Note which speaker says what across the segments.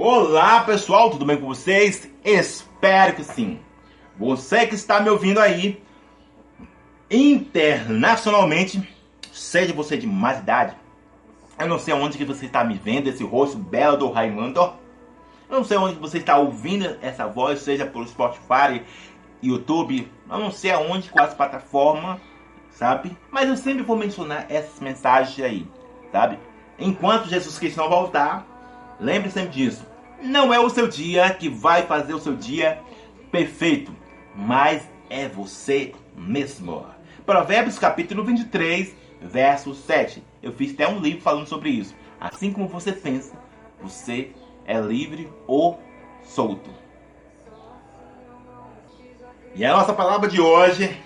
Speaker 1: Olá pessoal, tudo bem com vocês? Espero que sim. Você que está me ouvindo aí internacionalmente, seja você de mais idade, eu não sei onde que você está me vendo, esse rosto belo do Raimundo. Eu não sei onde você está ouvindo essa voz, seja pelo Spotify, YouTube, eu não sei aonde, qual as plataformas, sabe? Mas eu sempre vou mencionar essas mensagens aí, sabe? Enquanto Jesus Cristo não voltar, lembre sempre disso. Não é o seu dia que vai fazer o seu dia perfeito, mas é você mesmo. Provérbios capítulo 23, verso 7. Eu fiz até um livro falando sobre isso. Assim como você pensa, você é livre ou solto. E a nossa palavra de hoje,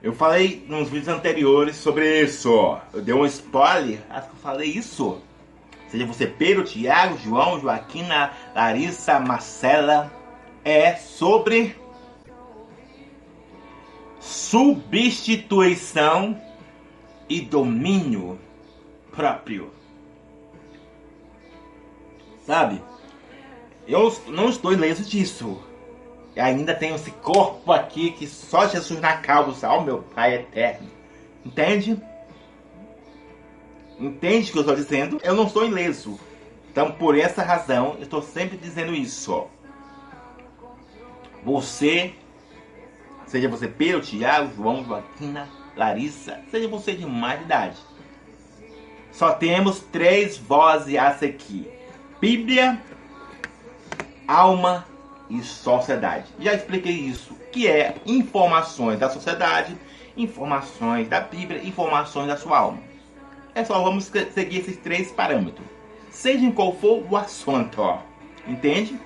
Speaker 1: eu falei nos vídeos anteriores sobre isso. Eu dei um spoiler, acho que eu falei isso. Seja você Pedro, Tiago, João, Joaquina, Larissa, Marcela, é sobre substituição e domínio próprio. Sabe? Eu não estou ileso disso. E ainda tenho esse corpo aqui que só Jesus na causa, ó meu Pai eterno. Entende? Entende o que eu estou dizendo? Eu não sou ileso. Então, por essa razão, eu estou sempre dizendo isso. Você, seja você Pedro, Tiago, João, Joaquina, Larissa, seja você de mais idade. Só temos três vozes aqui: Bíblia, alma e sociedade. Já expliquei isso, que é informações da sociedade, informações da Bíblia, informações da sua alma. É só vamos seguir esses três parâmetros. Seja em qual for o assunto, ó. entende?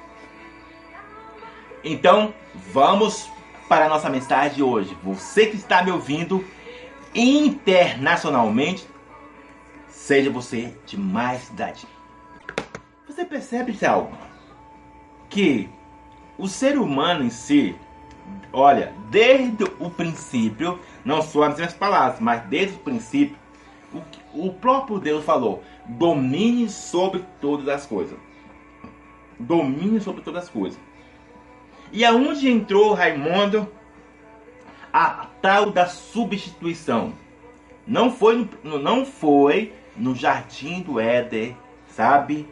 Speaker 1: Então, vamos para a nossa mensagem de hoje. Você que está me ouvindo internacionalmente, seja você de mais idade. Você percebe algo? Que o ser humano em si, olha, desde o princípio, não só as minhas palavras, mas desde o princípio, o, próprio Deus falou: domine sobre todas as coisas. Domine sobre todas as coisas. E aonde entrou Raimundo? A tal da substituição. Não foi, não foi no jardim do Éden, sabe?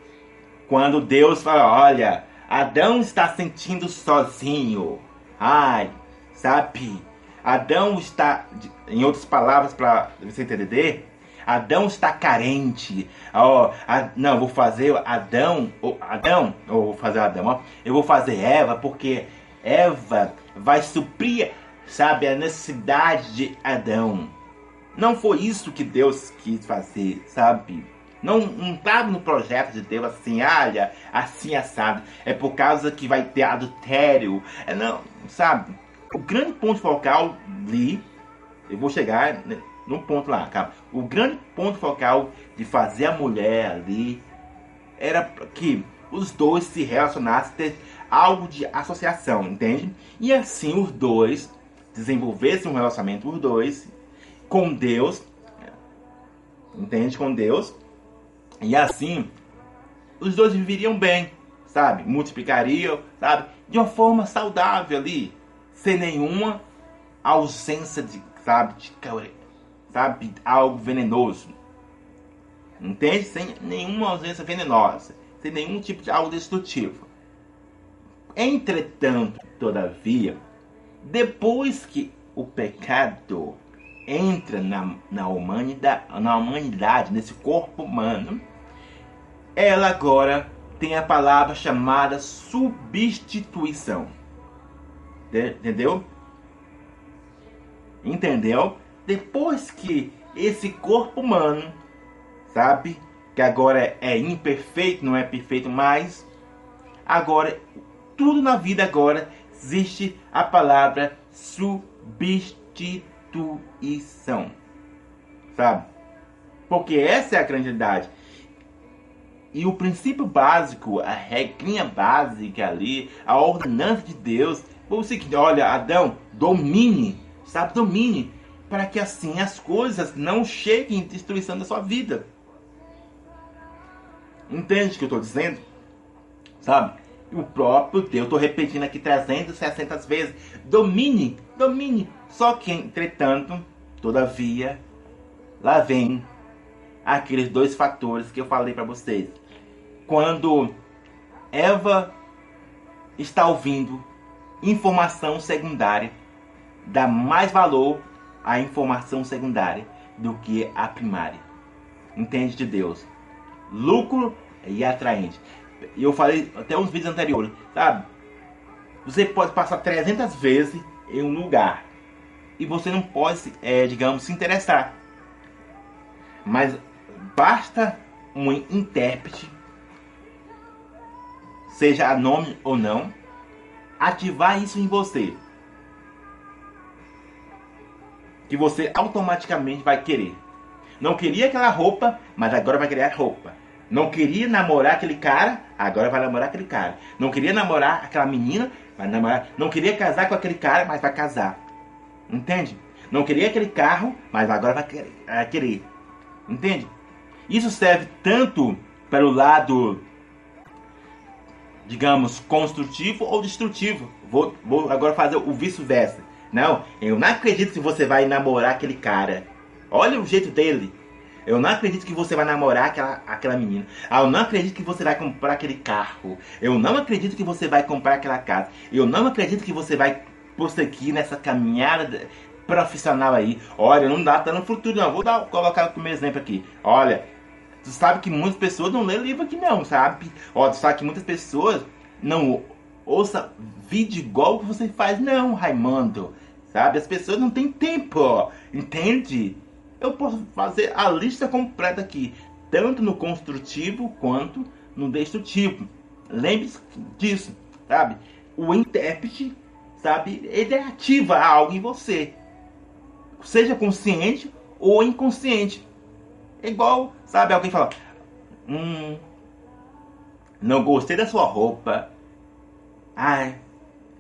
Speaker 1: Quando Deus fala, olha, Adão está sentindo sozinho. Ai, sabe? Adão está, em outras palavras, para você entender, Adão está carente. Ó, não, vou fazer Adão, oh, Adão, ou vou fazer Adão, ó. Eu vou fazer Eva porque Eva vai suprir, sabe, a necessidade de Adão. Não foi isso que Deus quis fazer, sabe? Não, não tá no projeto de Deus assim, olha, assim assado. É por causa que vai ter adultério. É não, sabe? O grande ponto focal ali, eu vou chegar no ponto lá, cara. O grande ponto focal de fazer a mulher ali era que os dois se relacionassem, algo de associação, entende? E assim os dois desenvolvessem um relacionamento, os dois, com Deus, entende? Com Deus e assim, os dois viveriam bem, sabe? Multiplicariam, sabe? De uma forma saudável ali, sem nenhuma ausência de, sabe, de, sabe, algo venenoso. Entende? Sem nenhuma ausência venenosa, sem nenhum tipo de algo destrutivo. Entretanto, todavia, depois que o pecado entra na, na, humanidade, na humanidade, nesse corpo humano, ela agora tem a palavra chamada substituição. Entendeu? Entendeu? Depois que esse corpo humano, sabe, que agora é imperfeito, não é perfeito mais, agora tudo na vida agora existe a palavra substituição. Sabe? Porque essa é a grandidade. E o princípio básico, a regrinha básica ali, a ordenança de Deus, foi o seguinte: olha, Adão, domine, sabe? Domine, para que assim as coisas não cheguem em destruição da sua vida. Entende o que eu estou dizendo? Sabe? O próprio Deus, estou repetindo aqui 360 vezes. Domine, domine. Só que, entretanto, todavia, lá vem aqueles dois fatores que eu falei para vocês. Quando Eva está ouvindo informação secundária, dá mais valor à informação secundária do que a primária. Entende de Deus? Lucro e atraente. Eu falei até uns vídeos anteriores, sabe? Você pode passar 300 vezes em um lugar e você não pode, é, digamos, se interessar. Mas basta um intérprete, seja a nome ou não, ativar isso em você. Que você automaticamente vai querer. Não queria aquela roupa, mas agora vai querer a roupa. Não queria namorar aquele cara, agora vai namorar aquele cara. Não queria namorar aquela menina, vai namorar. Não queria casar com aquele cara, mas vai casar. Entende? Não queria aquele carro, mas agora vai querer. Entende? Isso serve tanto para o lado, digamos, construtivo ou destrutivo. Vou, vou agora fazer o vice-versa. Não, eu não acredito que você vai namorar aquele cara. Olha o jeito dele. Eu não acredito que você vai namorar aquela, aquela menina. Ah, eu não acredito que você vai comprar aquele carro. Eu não acredito que você vai comprar aquela casa. Eu não acredito que você vai prosseguir nessa caminhada profissional aí. Olha, não dá, tá no futuro não. Vou dar, colocar como exemplo aqui. Olha, tu sabe que muitas pessoas não lê livro aqui não, sabe? Ó, tu sabe que muitas pessoas não ouça vídeo igual que você faz. Não, Raimundo. Sabe? As pessoas não têm tempo. Entende? Eu posso fazer a lista completa aqui. Tanto no construtivo quanto no destrutivo. Lembre-se disso, sabe? O intérprete, sabe? Ele ativa algo em você seja consciente ou inconsciente. É igual, sabe, alguém fala: Hum, não gostei da sua roupa. Ai,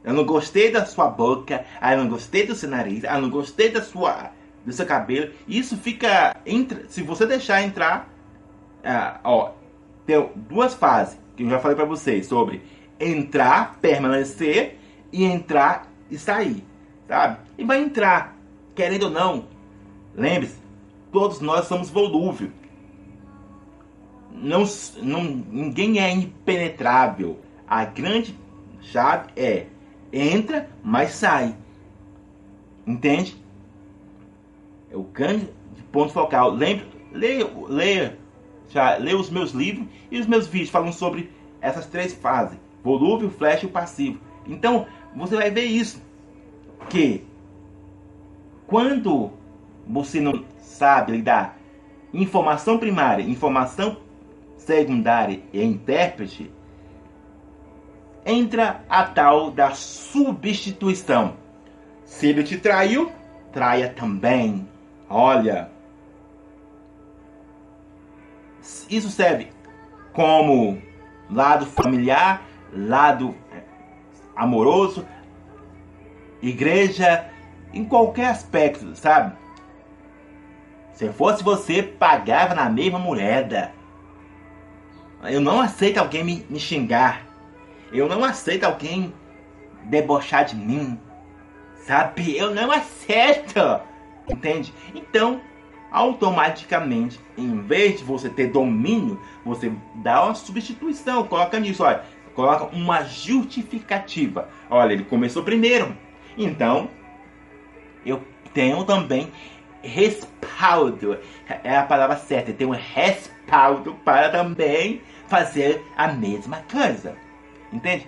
Speaker 1: eu não gostei da sua boca. Ai, eu não gostei do seu nariz. Ai, eu não gostei da sua, do seu cabelo. Isso fica. Entra, se você deixar entrar. Ah, ó, tem duas fases que eu já falei para vocês sobre entrar, permanecer e entrar e sair, sabe? E vai entrar querendo ou não, lembre-se, todos nós somos volúvel. Não, não, ninguém é impenetrável. A grande chave é entra, mas sai. Entende? É o grande ponto focal. Lembre, leia, leia, já, leia os meus livros e os meus vídeos falam sobre essas três fases: volúvel, flash e passivo. Então, você vai ver isso. Que quando você não sabe lidar informação primária, informação secundária e intérprete, entra a tal da substituição. Se ele te traiu, traia também. Olha, isso serve como lado familiar, lado amoroso, igreja, em qualquer aspecto, sabe? Se fosse você, pagava na mesma moeda. Eu não aceito alguém me, me xingar. Eu não aceito alguém debochar de mim. Sabe? Eu não aceito. Entende? Então, automaticamente, em vez de você ter domínio, você dá uma substituição. Coloca nisso, olha. Coloca uma justificativa. Olha, ele começou primeiro. Então, eu tenho também respaldo. É a palavra certa. Eu tenho respaldo para também fazer a mesma coisa. Entende?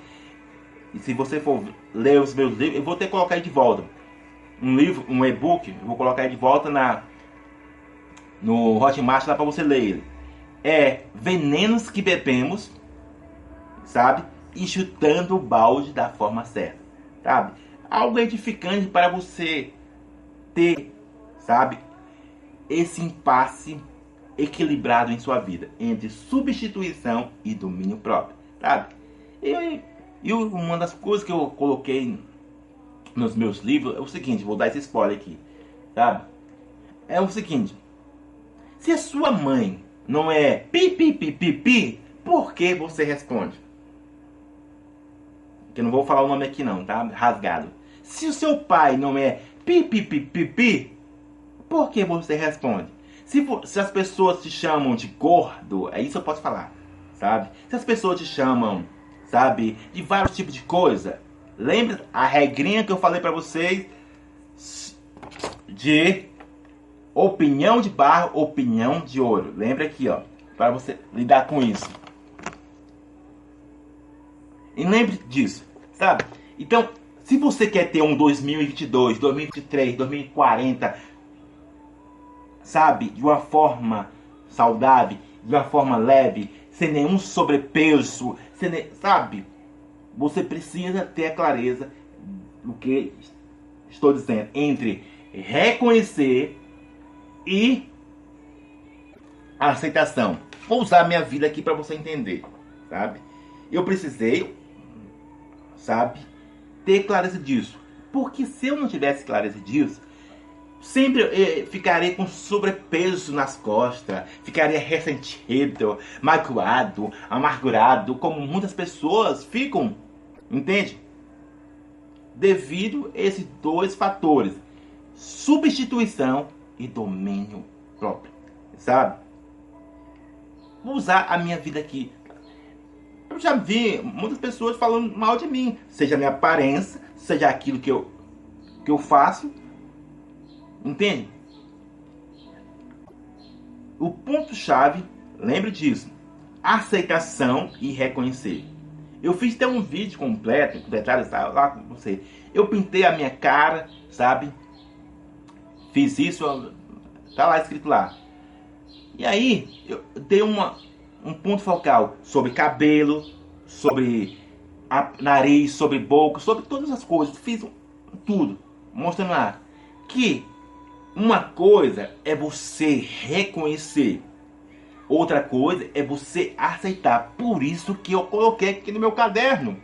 Speaker 1: E se você for ler os meus livros, eu vou ter que colocar aí de volta. Um livro, um e-book, eu vou colocar aí de volta na no Hotmart lá para você ler ele. É Venenos que bebemos, sabe? E chutando o balde da forma certa, sabe? Algo edificante para você ter, sabe, esse impasse equilibrado em sua vida entre substituição e domínio próprio, sabe? E, e uma das coisas que eu coloquei nos meus livros é o seguinte, vou dar esse spoiler aqui, sabe? É o seguinte, se a sua mãe não é pi pi pi pi pi, Por que você responde? Que eu não vou falar o nome aqui não, tá? Rasgado. Se o seu pai não é pi pi pi pi, pi por que você responde? Se, se as pessoas te chamam de gordo, é isso eu posso falar, sabe? Se as pessoas te chamam, sabe, de vários tipos de coisa, lembre a regrinha que eu falei para vocês de opinião de barro, opinião de ouro. Lembra aqui, ó, para você lidar com isso. E lembre disso, sabe? Então, se você quer ter um 2022, 2023, 2040, sabe, de uma forma saudável, de uma forma leve, sem nenhum sobrepeso, sem, sabe? Você precisa ter a clareza do que estou dizendo entre reconhecer e aceitação. Vou usar minha vida aqui para você entender, sabe? Eu precisei, sabe, ter clareza disso. Porque se eu não tivesse clareza disso, sempre eh, ficarei com sobrepeso nas costas, ficaria ressentido, magoado, amargurado, como muitas pessoas ficam, entende? Devido a esses dois fatores, substituição e domínio próprio, sabe? Vou usar a minha vida aqui. Eu já vi muitas pessoas falando mal de mim, seja minha aparência, seja aquilo que eu, que eu faço, Entende? O ponto-chave, lembre disso: aceitação e reconhecer. Eu fiz até um vídeo completo, com detalhes tá, lá com você. Eu pintei a minha cara, sabe? Fiz isso, tá lá escrito lá. E aí, eu dei uma, um ponto focal sobre cabelo, sobre a, nariz, sobre boca, sobre todas as coisas. Fiz tudo, mostrando lá que uma coisa é você reconhecer, outra coisa é você aceitar. Por isso que eu coloquei aqui no meu caderno,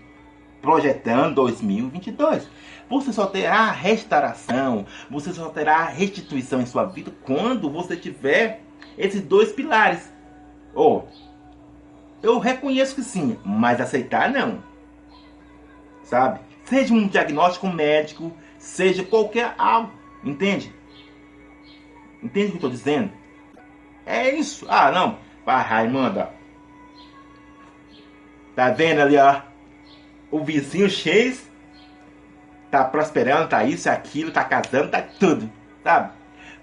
Speaker 1: projetando 2022. Você só terá restauração, você só terá restituição em sua vida quando você tiver esses dois pilares. Oh, eu reconheço que sim, mas aceitar não. Sabe? Seja um diagnóstico médico, seja qualquer algo, entende? Entende o que eu estou dizendo? É isso. Ah, não. Vai, Raimunda. Tá vendo ali, ó? O vizinho X tá prosperando, tá isso, aquilo, tá casando, tá tudo. Sabe?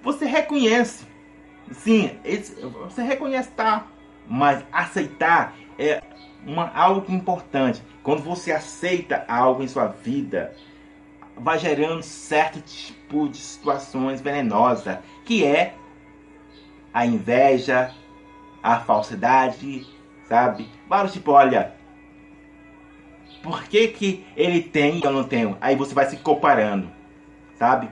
Speaker 1: Você reconhece. Sim, esse, você reconhece, tá? Mas aceitar é uma, algo importante. Quando você aceita algo em sua vida, vai gerando certo tipo de situações venenosas, que é a inveja, a falsidade, sabe? Vários tipos, olha, por que, que ele tem e eu não tenho? Aí você vai se comparando, sabe?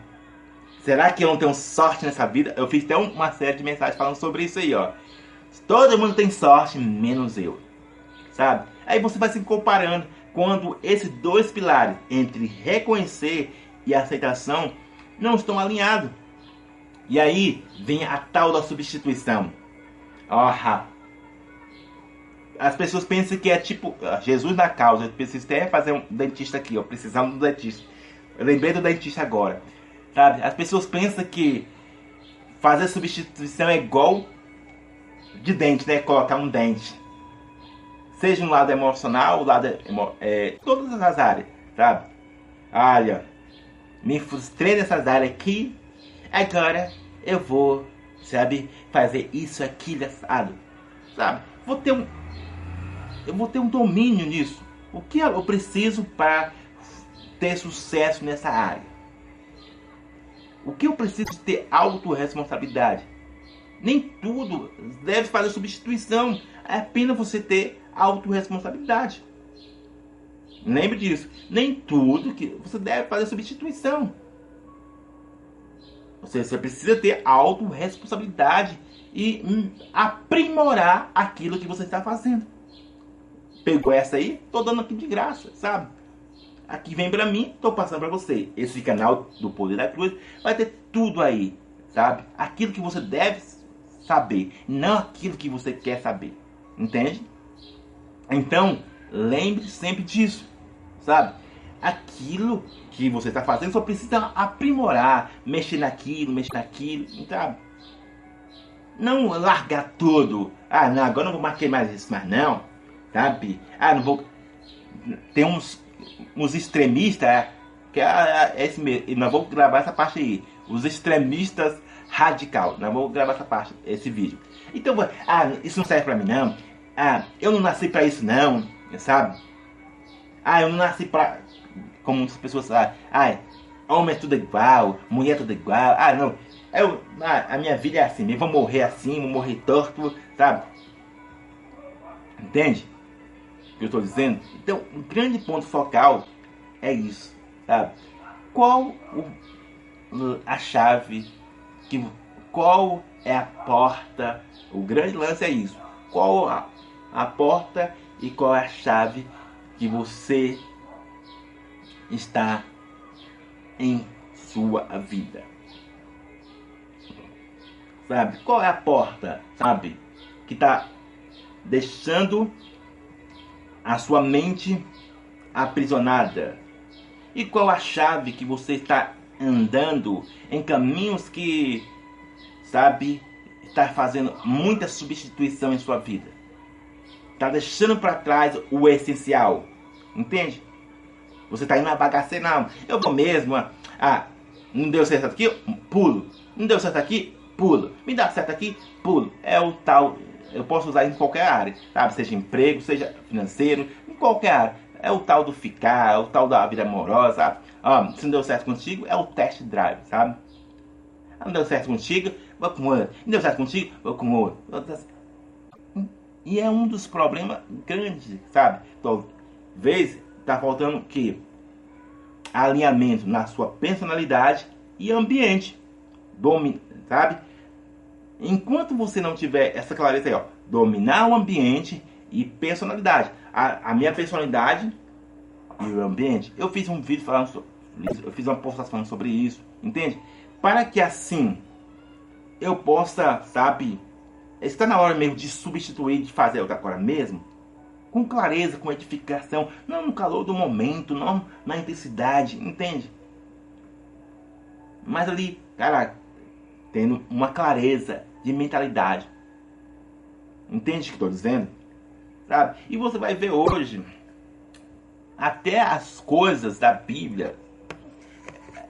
Speaker 1: Será que eu não tenho sorte nessa vida? Eu fiz até uma série de mensagens falando sobre isso aí, ó. Todo mundo tem sorte, menos eu. Sabe? Aí você vai se comparando quando esses dois pilares entre reconhecer e aceitação não estão alinhados. E aí vem a tal da substituição. Oh, as pessoas pensam que é tipo ah, Jesus na causa. Eu preciso até fazer um dentista aqui, ó. Precisamos do dentista. Eu lembrei do dentista agora. Sabe? As pessoas pensam que fazer substituição é igual de dente, né? Colocar um dente seja um lado emocional, o lado é, todas as áreas, sabe? Olha, me frustrei nessas áreas aqui, agora eu vou, sabe, fazer isso, aquilo, assado, sabe? Vou ter um, eu vou ter um domínio nisso. O que eu preciso para ter sucesso nessa área? O que eu preciso ter autorresponsabilidade? Nem tudo deve fazer substituição. É apenas você ter autorresponsabilidade. Lembre disso. Nem tudo que você deve fazer substituição. Você, você precisa ter autorresponsabilidade e hum, aprimorar aquilo que você está fazendo. Pegou essa aí? Tô dando aqui de graça, sabe? Aqui vem para mim, tô passando para você. Esse canal do Poder da Cruz vai ter tudo aí, sabe? Aquilo que você deve saber, não aquilo que você quer saber. Entende? Então, lembre sempre disso, sabe? Aquilo que você está fazendo só precisa aprimorar, mexer naquilo, mexer naquilo, sabe? Não largar tudo. Ah, não, agora não vou marcar mais isso, mas não, sabe? Ah, não vou. Tem uns, uns extremistas, que é, é esse mesmo, nós vamos gravar essa parte aí. Os extremistas radical. Nós vamos gravar essa parte, esse vídeo. Então, ah, isso não serve pra mim não. Ah, eu não nasci pra isso não, sabe? Ah, eu não nasci pra... Como muitas pessoas falam, ah, homem é tudo igual, mulher é tudo igual. Ah, não, eu, ah, a minha vida é assim, eu vou morrer assim, vou morrer torto, sabe? Entende? O que eu estou dizendo? Então, um grande ponto focal é isso, sabe? Qual o, a chave que qual é a porta? O grande lance é isso. Qual a, a porta e qual é a chave que você está em sua vida? Sabe? Qual é a porta, sabe? Que está deixando a sua mente aprisionada. E qual a chave que você está andando em caminhos que, sabe, está fazendo muita substituição em sua vida. Está deixando para trás o essencial. Entende? Você está indo na bagaceira. Eu vou mesmo. Ah, não deu certo aqui? Pulo. Não deu certo aqui? Pulo. Me dá certo aqui? Pulo. É o tal. Eu posso usar em qualquer área, sabe? Seja emprego, seja financeiro, em qualquer área. É o tal do ficar, é o tal da vida amorosa, sabe? Ah, se não deu certo contigo, é o test drive, sabe? Ah, não deu certo contigo, vou com outro. Não deu certo contigo, vou com outro. E é um dos problemas grandes, sabe? Talvez tá faltando que alinhamento na sua personalidade e ambiente. Domin, sabe? Enquanto você não tiver essa clareza aí, ó, dominar o ambiente e personalidade. A, a minha personalidade e o ambiente. Eu fiz um vídeo falando sobre isso, eu fiz uma postação sobre isso, entende? Para que assim eu possa, sabe, está na hora mesmo de substituir, de fazer agora mesmo, com clareza, com edificação, não no calor do momento, não na intensidade, entende? Mas ali, cara, tendo uma clareza de mentalidade. Entende o que estou dizendo? Sabe? E você vai ver hoje até as coisas da Bíblia.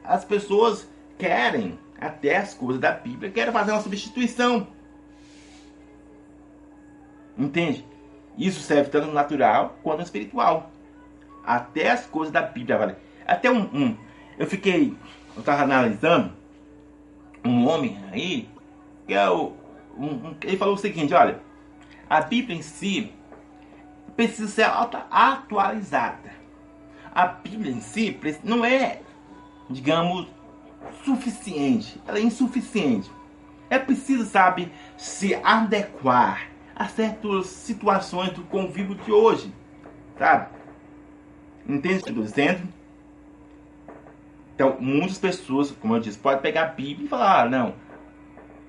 Speaker 1: As pessoas querem, até as coisas da Bíblia, querem fazer uma substituição. Entende? Isso serve tanto no natural quanto no espiritual. Até as coisas da Bíblia, vale. Até um, um eu fiquei, eu estava analisando um homem aí, que é o, um, um, ele falou o seguinte, olha, a Bíblia em si precisa ser atualizada a Bíblia em si não é, digamos, suficiente. Ela é insuficiente. É preciso, sabe, se adequar a certas situações do convívio de hoje. Sabe? Entende o que eu estou dizendo? Então, muitas pessoas, como eu disse, podem pegar a Bíblia e falar: ah, não,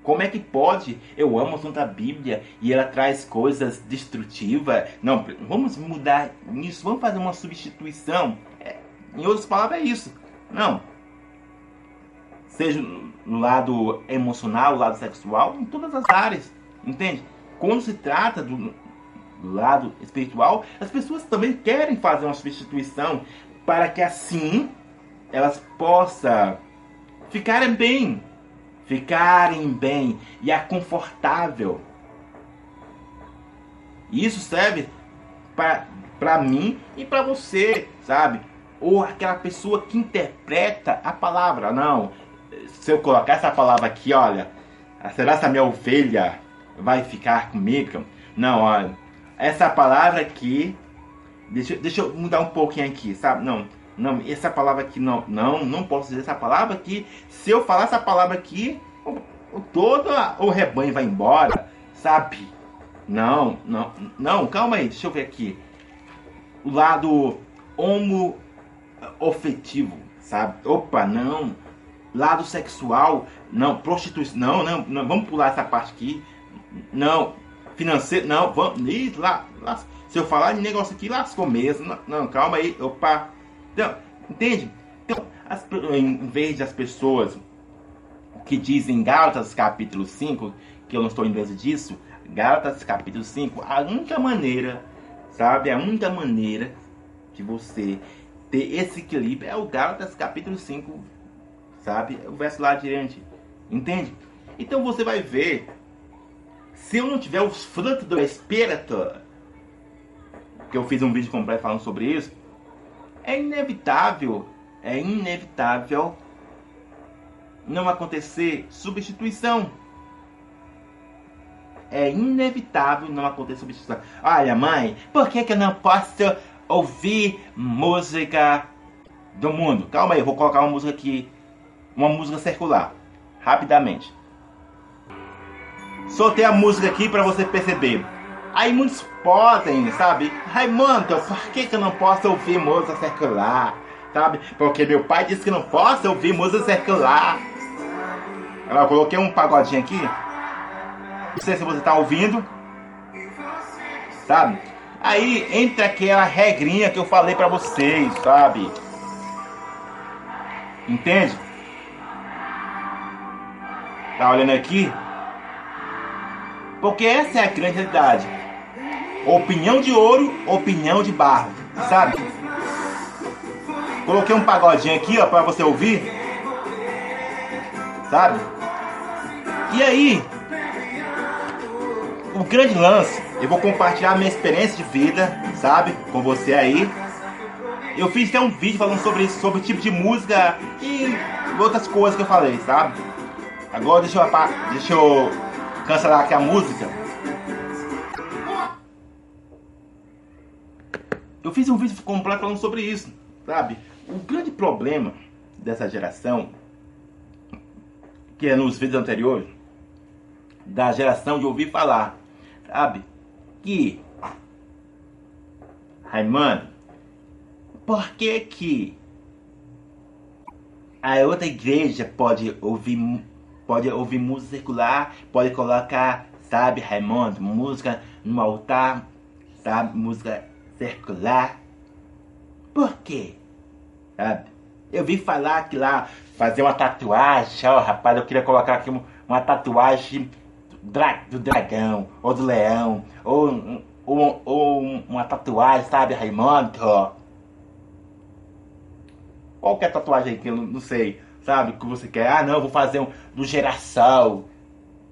Speaker 1: como é que pode? Eu amo tanto a Bíblia e ela traz coisas destrutivas. Não, vamos mudar nisso, vamos fazer uma substituição. É, em outras palavras, é isso. Não. Seja no lado emocional, no lado sexual, em todas as áreas. Entende? Quando se trata do, do lado espiritual, as pessoas também querem fazer uma substituição para que assim elas possam ficarem bem ficarem bem e é confortável. Isso serve para mim e para você, sabe? Ou aquela pessoa que interpreta a palavra. Não, se eu colocar essa palavra aqui, olha, será que a minha ovelha vai ficar comigo? Não, olha, essa palavra aqui, deixa, deixa eu mudar um pouquinho aqui, sabe? Não, não, essa palavra aqui não, não, não posso dizer essa palavra aqui. Se eu falar essa palavra aqui, todo o rebanho vai embora, sabe? Não, não, não, calma aí, deixa eu ver aqui. O lado homo ofetivo, sabe? Opa, não. Lado sexual, não. Prostituição, não, não, não. Vamos pular essa parte aqui. Não. financeiro. Não, vamos. Ih, lá, lá, se eu falar de negócio aqui, lascou mesmo. Não, não calma aí. Opa. Então, entende? Então, as, em vez das pessoas que dizem Gálatas capítulo 5, que eu não estou em vez disso, Gálatas capítulo 5, a única maneira, sabe? A única maneira de você ter esse equilíbrio é o Gálatas capítulo 5, sabe? O verso lá adiante. Entende? Então você vai ver, se eu não tiver os frutos do Espírito, que eu fiz um vídeo completo falando sobre isso, é inevitável, é inevitável não acontecer substituição. É inevitável não acontecer substituição. Olha, mãe, por que, que eu não posso ouvir música do mundo? Calma aí, eu vou colocar uma música aqui, uma música circular, rapidamente. Soltei a música aqui para você perceber. Aí muitos podem, sabe? Raimundo, por que, que eu não posso ouvir música circular? Sabe? Porque meu pai disse que não posso ouvir música circular. Eu coloquei um pagodinho aqui. Não sei se você tá ouvindo. Sabe? Aí entra aquela regrinha que eu falei pra vocês, sabe? Entende? Tá olhando aqui? Porque essa é a grande realidade. Opinião de ouro, opinião de barro, sabe? Coloquei um pagodinho aqui, ó, para você ouvir. Sabe? E aí, o grande lance, eu vou compartilhar minha experiência de vida, sabe, com você aí. Eu fiz até um vídeo falando sobre isso, sobre o tipo de música e outras coisas que eu falei, sabe? Agora deixa eu, deixa eu cancelar aqui a música. Eu fiz um vídeo completo falando sobre isso, sabe? O grande problema dessa geração, que é nos vídeos anteriores, da geração de ouvir falar, sabe? Que, Raimundo, por que que a outra igreja pode ouvir pode ouvir música circular, pode colocar, sabe, Raimundo, música no altar, sabe, música circular. Por quê? Sabe? Eu vi falar que lá fazer uma tatuagem, ó, rapaz, eu queria colocar aqui uma tatuagem do dragão, ou do leão, ou, ou, ou uma tatuagem, sabe, Raimundo? Qualquer tatuagem que eu não sei sabe? Que você quer, ah, não, vou fazer um do geração,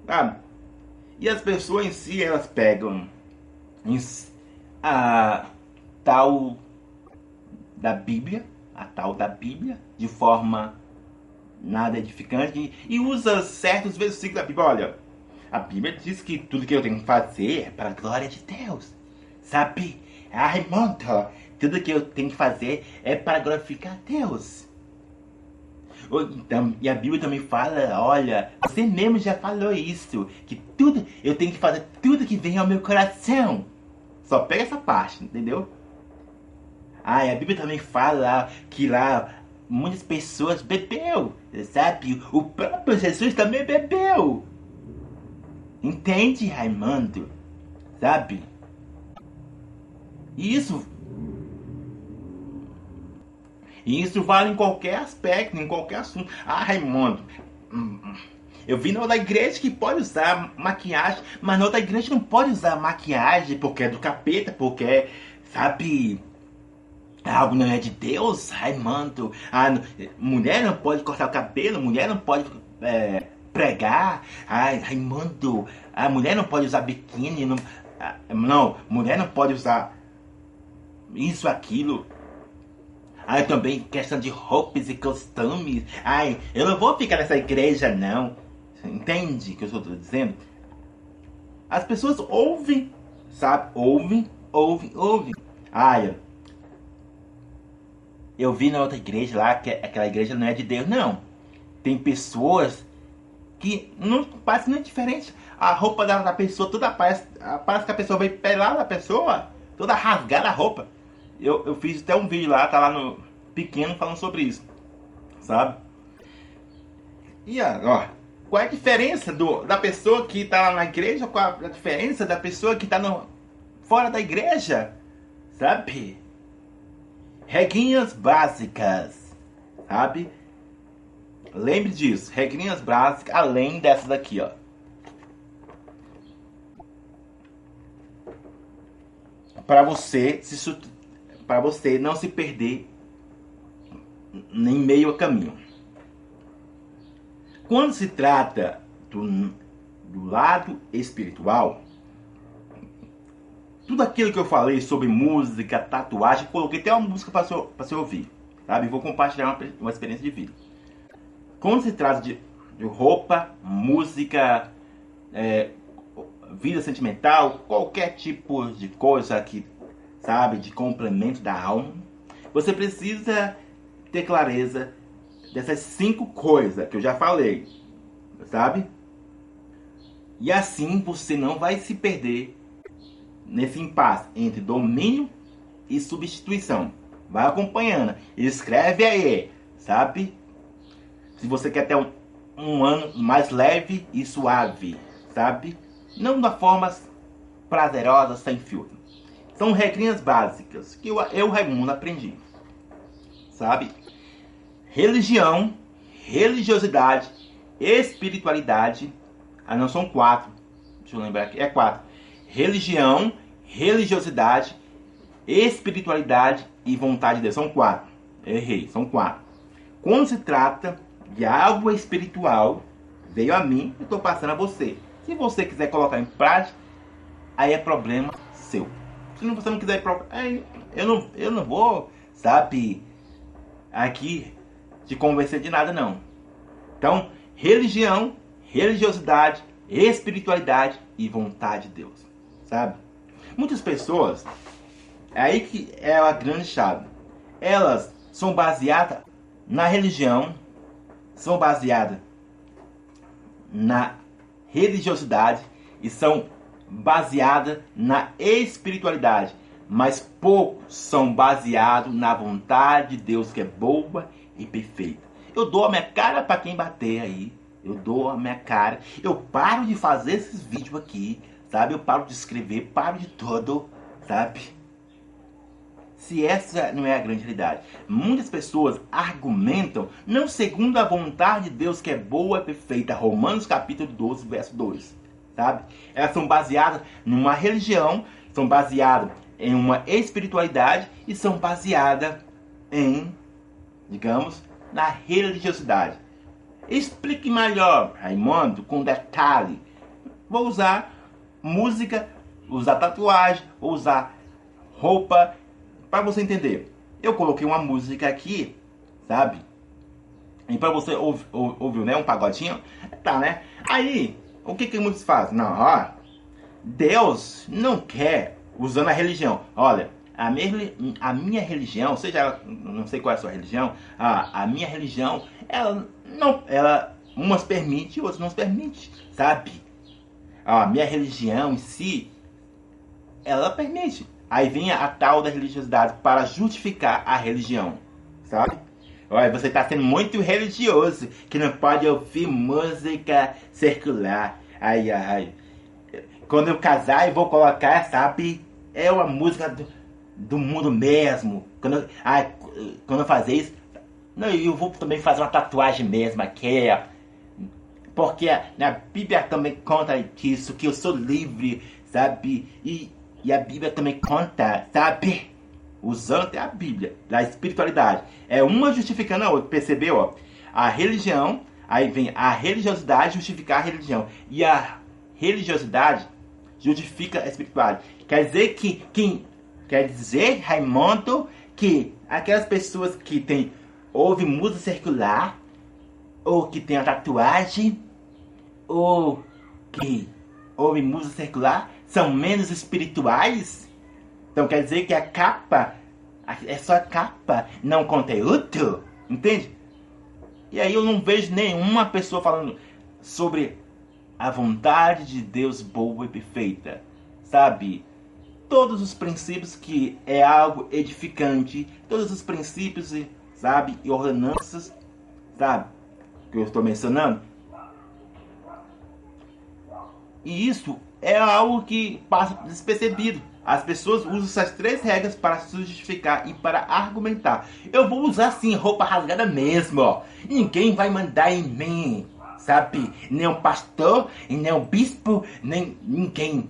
Speaker 1: sabe? E as pessoas em si, elas pegam a tal da Bíblia, a tal da Bíblia, de forma nada edificante, e usa certos versículos da Bíblia. Olha, a Bíblia diz que tudo que eu tenho que fazer é para a glória de Deus, sabe? Ai, monta, tudo que eu tenho que fazer é para glorificar Deus. E a Bíblia também fala, olha, você mesmo já falou isso, que tudo, eu tenho que fazer tudo que vem ao meu coração. Só pega essa parte, entendeu? Ah, e a Bíblia também fala que lá muitas pessoas bebeu, sabe? O próprio Jesus também bebeu. Entende, Raimundo? Sabe? E isso e isso vale em qualquer aspecto, em qualquer assunto. Ah, Raimundo, hum, hum. eu vi na outra igreja que pode usar maquiagem, mas na outra igreja não pode usar maquiagem porque é do capeta, porque, sabe, algo não é de Deus, Raimundo. Ah, mulher não pode cortar o cabelo, mulher não pode é, pregar. Ai, Raimundo, a mulher não pode usar biquíni, não, ah, não, mulher não pode usar isso, aquilo. Ai, também questão de roupas e costumes. Ai, eu não vou ficar nessa igreja, não. Entende o que eu estou dizendo? As pessoas ouvem, sabe? Ouvem, ouvem, ouvem. Ai, eu vi na outra igreja lá que aquela igreja não é de Deus, não. Tem pessoas que não parece nem diferente. A roupa da, da pessoa toda parece, parece que a pessoa veio pelar da pessoa, toda rasgada a roupa. Eu, eu fiz até um vídeo lá, tá lá no pequeno falando sobre isso, sabe? E ó, qual é a diferença do, da pessoa que está lá na igreja? Qual a diferença da pessoa que está fora da igreja? Sabe? Regrinhas básicas, sabe? Lembre disso, regrinhas básicas, além dessas daqui, ó. Para você se para você não se perder em meio a caminho. Quando se trata do, do lado espiritual, tudo aquilo que eu falei sobre música, tatuagem, coloquei até uma música para você, você ouvir, sabe? Vou compartilhar uma, uma experiência de vida. Quando se trata de, de roupa, música, é, vida sentimental, qualquer tipo de coisa que, sabe, de complemento da alma, você precisa ter clareza dessas cinco coisas que eu já falei, sabe? E assim você não vai se perder nesse impasse entre domínio e substituição. Vai acompanhando. Escreve aí, sabe? Se você quer ter um, um ano mais leve e suave, sabe? Não da forma prazerosa, sem filtro. São regrinhas básicas que eu, eu Raimundo, aprendi. Sabe? religião, religiosidade, espiritualidade. Ah, não, são quatro. Deixa eu lembrar aqui. É quatro. Religião, religiosidade, espiritualidade e vontade de Deus. São quatro. Errei, são quatro. Quando se trata de algo espiritual, veio a mim e estou passando a você. Se você quiser colocar em prática, aí é problema seu. Se você não quiser, eu não, eu não vou, sabe, aqui te convencer de nada, não. Então, religião, religiosidade, espiritualidade e vontade de Deus, sabe? Muitas pessoas, é aí que é a grande chave. Elas são baseadas na religião, são baseadas na religiosidade e são baseadas na espiritualidade, mas poucos são baseados na vontade de Deus que é boa e perfeita. Eu dou a minha cara para quem bater aí. Eu dou a minha cara. Eu paro de fazer esses vídeos aqui, sabe? Eu paro de escrever, paro de todo, sabe? Se essa não é a grande realidade. Muitas pessoas argumentam não segundo a vontade de Deus que é boa e perfeita. Romanos capítulo 12, verso 2. Sabe? Elas são baseadas numa religião, são baseadas em uma espiritualidade e são baseadas em digamos, na religiosidade. Explique melhor, Raimundo, com detalhe. Vou usar música, usar tatuagem, usar roupa, para você entender. Eu coloquei uma música aqui, sabe? E para você ouvir, ouvir, né, um pagodinho, tá, né? Aí, o que que muitos fazem? Não, ó, Deus não quer usando a religião. Olha, a minha, a minha religião, seja não sei qual é a sua religião, a, a minha religião, ela não, ela umas permite, outras não permite, sabe? A minha religião em si, ela permite. Aí vem a tal da religiosidade para justificar a religião, sabe? Olha, você está sendo muito religioso, que não pode ouvir música circular. Ai, ai. Quando eu casar, eu vou colocar, sabe? É uma música do, do mundo mesmo. Quando eu, ah, quando eu fazer isso, não, eu vou também fazer uma tatuagem mesmo aqui, porque na Bíblia também conta isso, que eu sou livre, sabe? E, e a Bíblia também conta, sabe? Usando até a Bíblia, da espiritualidade. É uma justificando a outra, percebeu? Ó? A religião, aí vem a religiosidade justificar a religião. E a religiosidade justifica a espiritualidade. Quer dizer que quem Quer dizer, Raimundo, que aquelas pessoas que têm ouve música circular, ou que tem a tatuagem, ou que ouve música circular, são menos espirituais? Então quer dizer que a capa é só capa, não conteúdo? Entende? E aí eu não vejo nenhuma pessoa falando sobre a vontade de Deus boa e perfeita. Sabe? todos os princípios que é algo edificante, todos os princípios, sabe, e ordenanças, sabe, que eu estou mencionando, E isso é algo que passa despercebido. As pessoas usam essas três regras para se justificar e para argumentar. Eu vou usar sim roupa rasgada mesmo. Ó. Ninguém vai mandar em mim, sabe? Nem o pastor, nem o bispo, nem ninguém.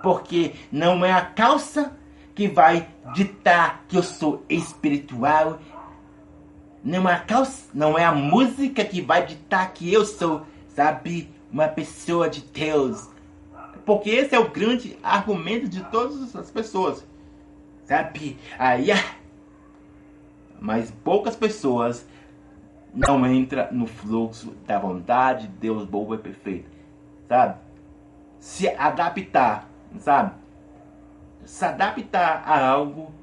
Speaker 1: Porque não é a calça que vai ditar que eu sou espiritual. Não é a calça, não é a música que vai ditar que eu sou, sabe, uma pessoa de Deus. Porque esse é o grande argumento de todas as pessoas. Sabe? Aí, ah, mas poucas pessoas não entram no fluxo da vontade de Deus boa e perfeita. Sabe? Se adaptar, sabe? Se adaptar a algo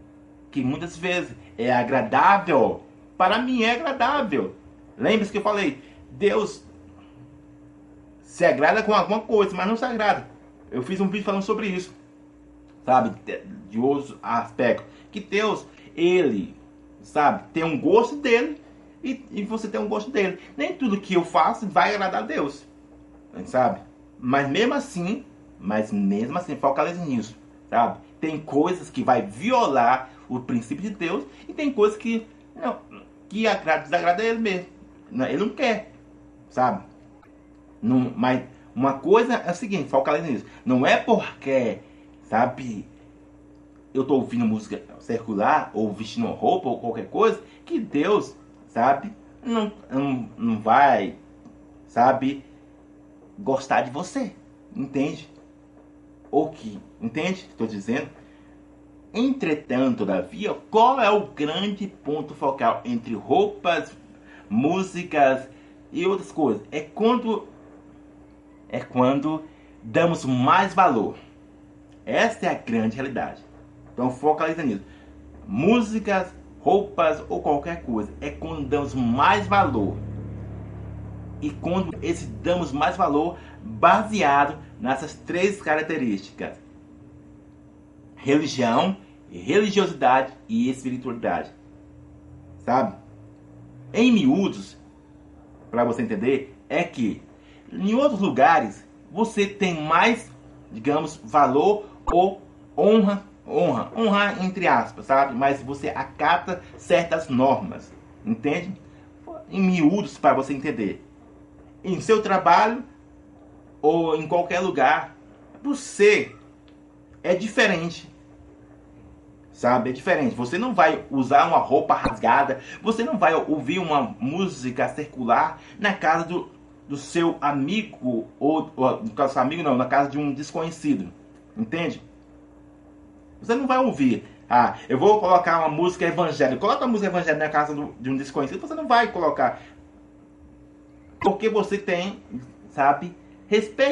Speaker 1: que muitas vezes é agradável. Para mim é agradável. Lembre-se que eu falei, Deus se agrada com alguma coisa, mas não se agrada eu fiz um vídeo falando sobre isso, sabe? De outros aspectos. Que Deus, ele, sabe, tem um gosto dele e, e você tem um gosto dele. Nem tudo que eu faço vai agradar a Deus, sabe? Mas mesmo assim, mas mesmo assim, focalize nisso, sabe? Tem coisas que vai violar o princípio de Deus e tem coisas que não, que agrada, desagrada ele mesmo. Ele não quer, sabe? Não, mas uma coisa é o seguinte, focaliza nisso. Não é porque, sabe, eu tô ouvindo música circular, ou vestindo roupa, ou qualquer coisa, que Deus, sabe, não, não, não vai, sabe, gostar de você. Entende? Ou que, entende? Estou dizendo. Entretanto, todavia, qual é o grande ponto focal entre roupas, músicas e outras coisas? É quando é quando damos mais valor. Essa é a grande realidade. Então focaliza nisso. Músicas, roupas ou qualquer coisa é quando damos mais valor. E quando esse damos mais valor baseado nessas três características: religião, religiosidade e espiritualidade. Sabe? Em miúdos, para você entender, é que em outros lugares, você tem mais, digamos, valor ou honra, honra, honra entre aspas, sabe? Mas você acata certas normas, entende? Em miúdos para você entender. Em seu trabalho ou em qualquer lugar, você é diferente. Sabe? É diferente. Você não vai usar uma roupa rasgada, você não vai ouvir uma música circular na casa do, do seu amigo, ou, ou no caso amigo não, na casa de um desconhecido. Entende? Você não vai ouvir. Ah, eu vou colocar uma música evangélica. Coloca a música evangélica na casa do, de um desconhecido. Você não vai colocar. Porque você tem, sabe, respeito.